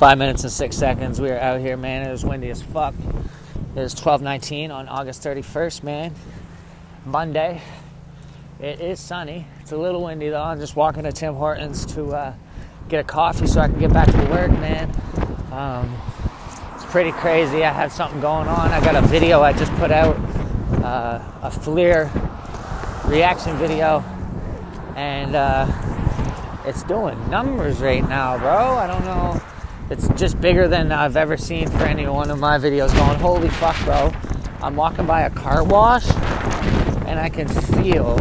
Five minutes and six seconds. We are out here, man. It was windy as fuck. It is 12:19 on August 31st, man. Monday. It is sunny. It's a little windy though. I'm just walking to Tim Hortons to uh, get a coffee so I can get back to work, man. Um, it's pretty crazy. I have something going on. I got a video I just put out, uh, a Fleer reaction video, and uh, it's doing numbers right now, bro. I don't know. It's just bigger than I've ever seen for any one of my videos. Going, holy fuck, bro! I'm walking by a car wash, and I can feel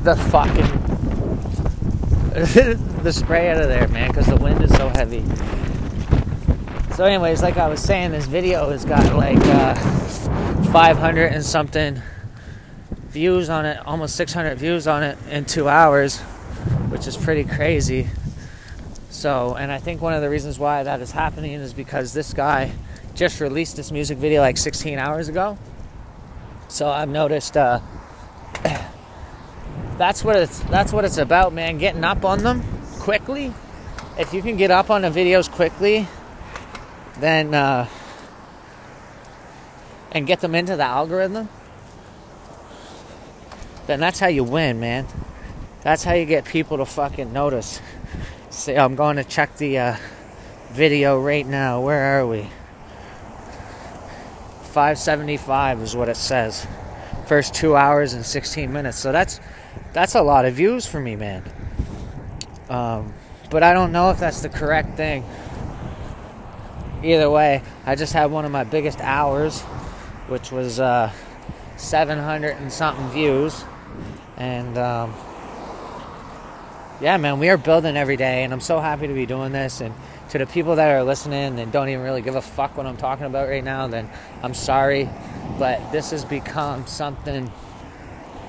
the fucking the spray out of there, man, because the wind is so heavy. So, anyways, like I was saying, this video has got like uh, 500 and something views on it, almost 600 views on it in two hours, which is pretty crazy. So, and I think one of the reasons why that is happening is because this guy just released this music video like 16 hours ago. So I've noticed uh, that's what it's that's what it's about, man. Getting up on them quickly. If you can get up on the videos quickly, then uh, and get them into the algorithm, then that's how you win, man. That's how you get people to fucking notice. See, I'm going to check the uh, video right now. Where are we? 575 is what it says. First two hours and 16 minutes. So that's that's a lot of views for me, man. Um, but I don't know if that's the correct thing. Either way, I just had one of my biggest hours, which was uh, 700 and something views. And um, yeah, man, we are building every day, and I'm so happy to be doing this. And to the people that are listening and don't even really give a fuck what I'm talking about right now, then I'm sorry. But this has become something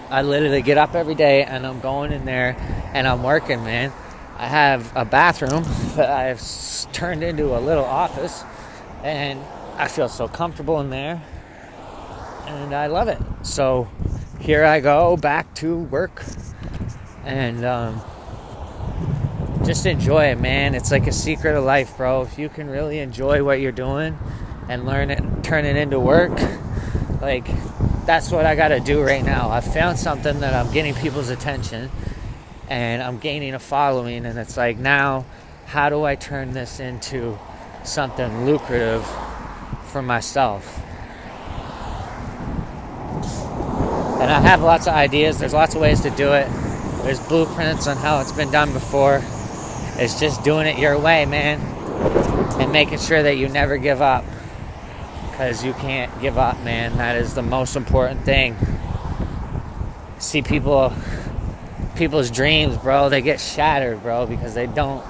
I literally get up every day and I'm going in there and I'm working, man. I have a bathroom that I've turned into a little office, and I feel so comfortable in there, and I love it. So here I go back to work and um, just enjoy it, man. It's like a secret of life, bro. If you can really enjoy what you're doing and learn it, and turn it into work, like that's what I got to do right now. I found something that I'm getting people's attention and I'm gaining a following, and it's like now, how do I turn this into something lucrative for myself? And I have lots of ideas. There's lots of ways to do it. There's blueprints on how it's been done before. It's just doing it your way, man. And making sure that you never give up. Because you can't give up, man. That is the most important thing. See people people's dreams, bro, they get shattered, bro, because they don't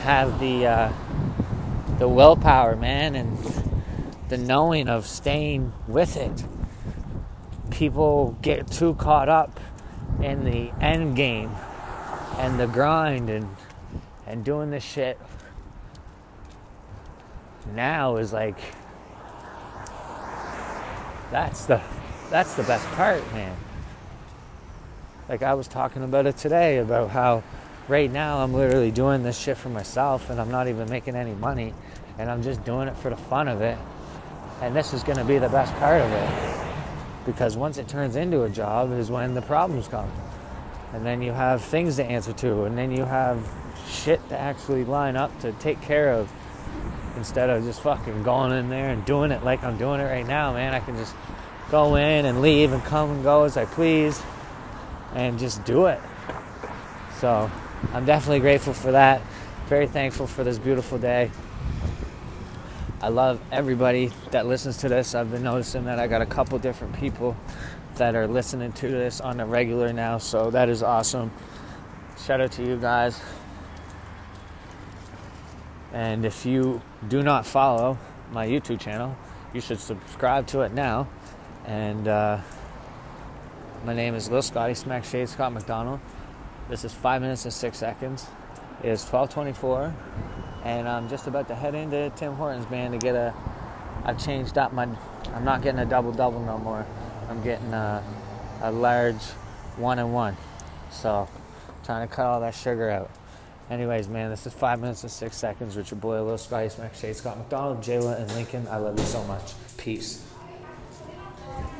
have the uh, the willpower, man, and the knowing of staying with it people get too caught up in the end game and the grind and and doing this shit now is like that's the that's the best part man. Like i was talking about it today about how right now i'm literally doing this shit for myself and i'm not even making any money and i'm just doing it for the fun of it. And this is going to be the best part of it. Because once it turns into a job is when the problems come. And then you have things to answer to. And then you have shit to actually line up to take care of instead of just fucking going in there and doing it like I'm doing it right now man I can just go in and leave and come and go as I please and just do it so I'm definitely grateful for that very thankful for this beautiful day I love everybody that listens to this. I've been noticing that I got a couple different people that are listening to this on a regular now, so that is awesome. Shout out to you guys. And if you do not follow my YouTube channel, you should subscribe to it now. And uh, my name is Lil Scotty Smack Shade Scott McDonald. This is five minutes and six seconds. It is 1224 and I'm just about to head into Tim Hortons, man, to get a. I've changed up my. I'm not getting a double double no more. I'm getting a, a large one and one. So, trying to cut all that sugar out. Anyways, man, this is five minutes and six seconds Richard your boy Lil Spice, Max Shade, Scott McDonald, Jayla, and Lincoln. I love you so much. Peace.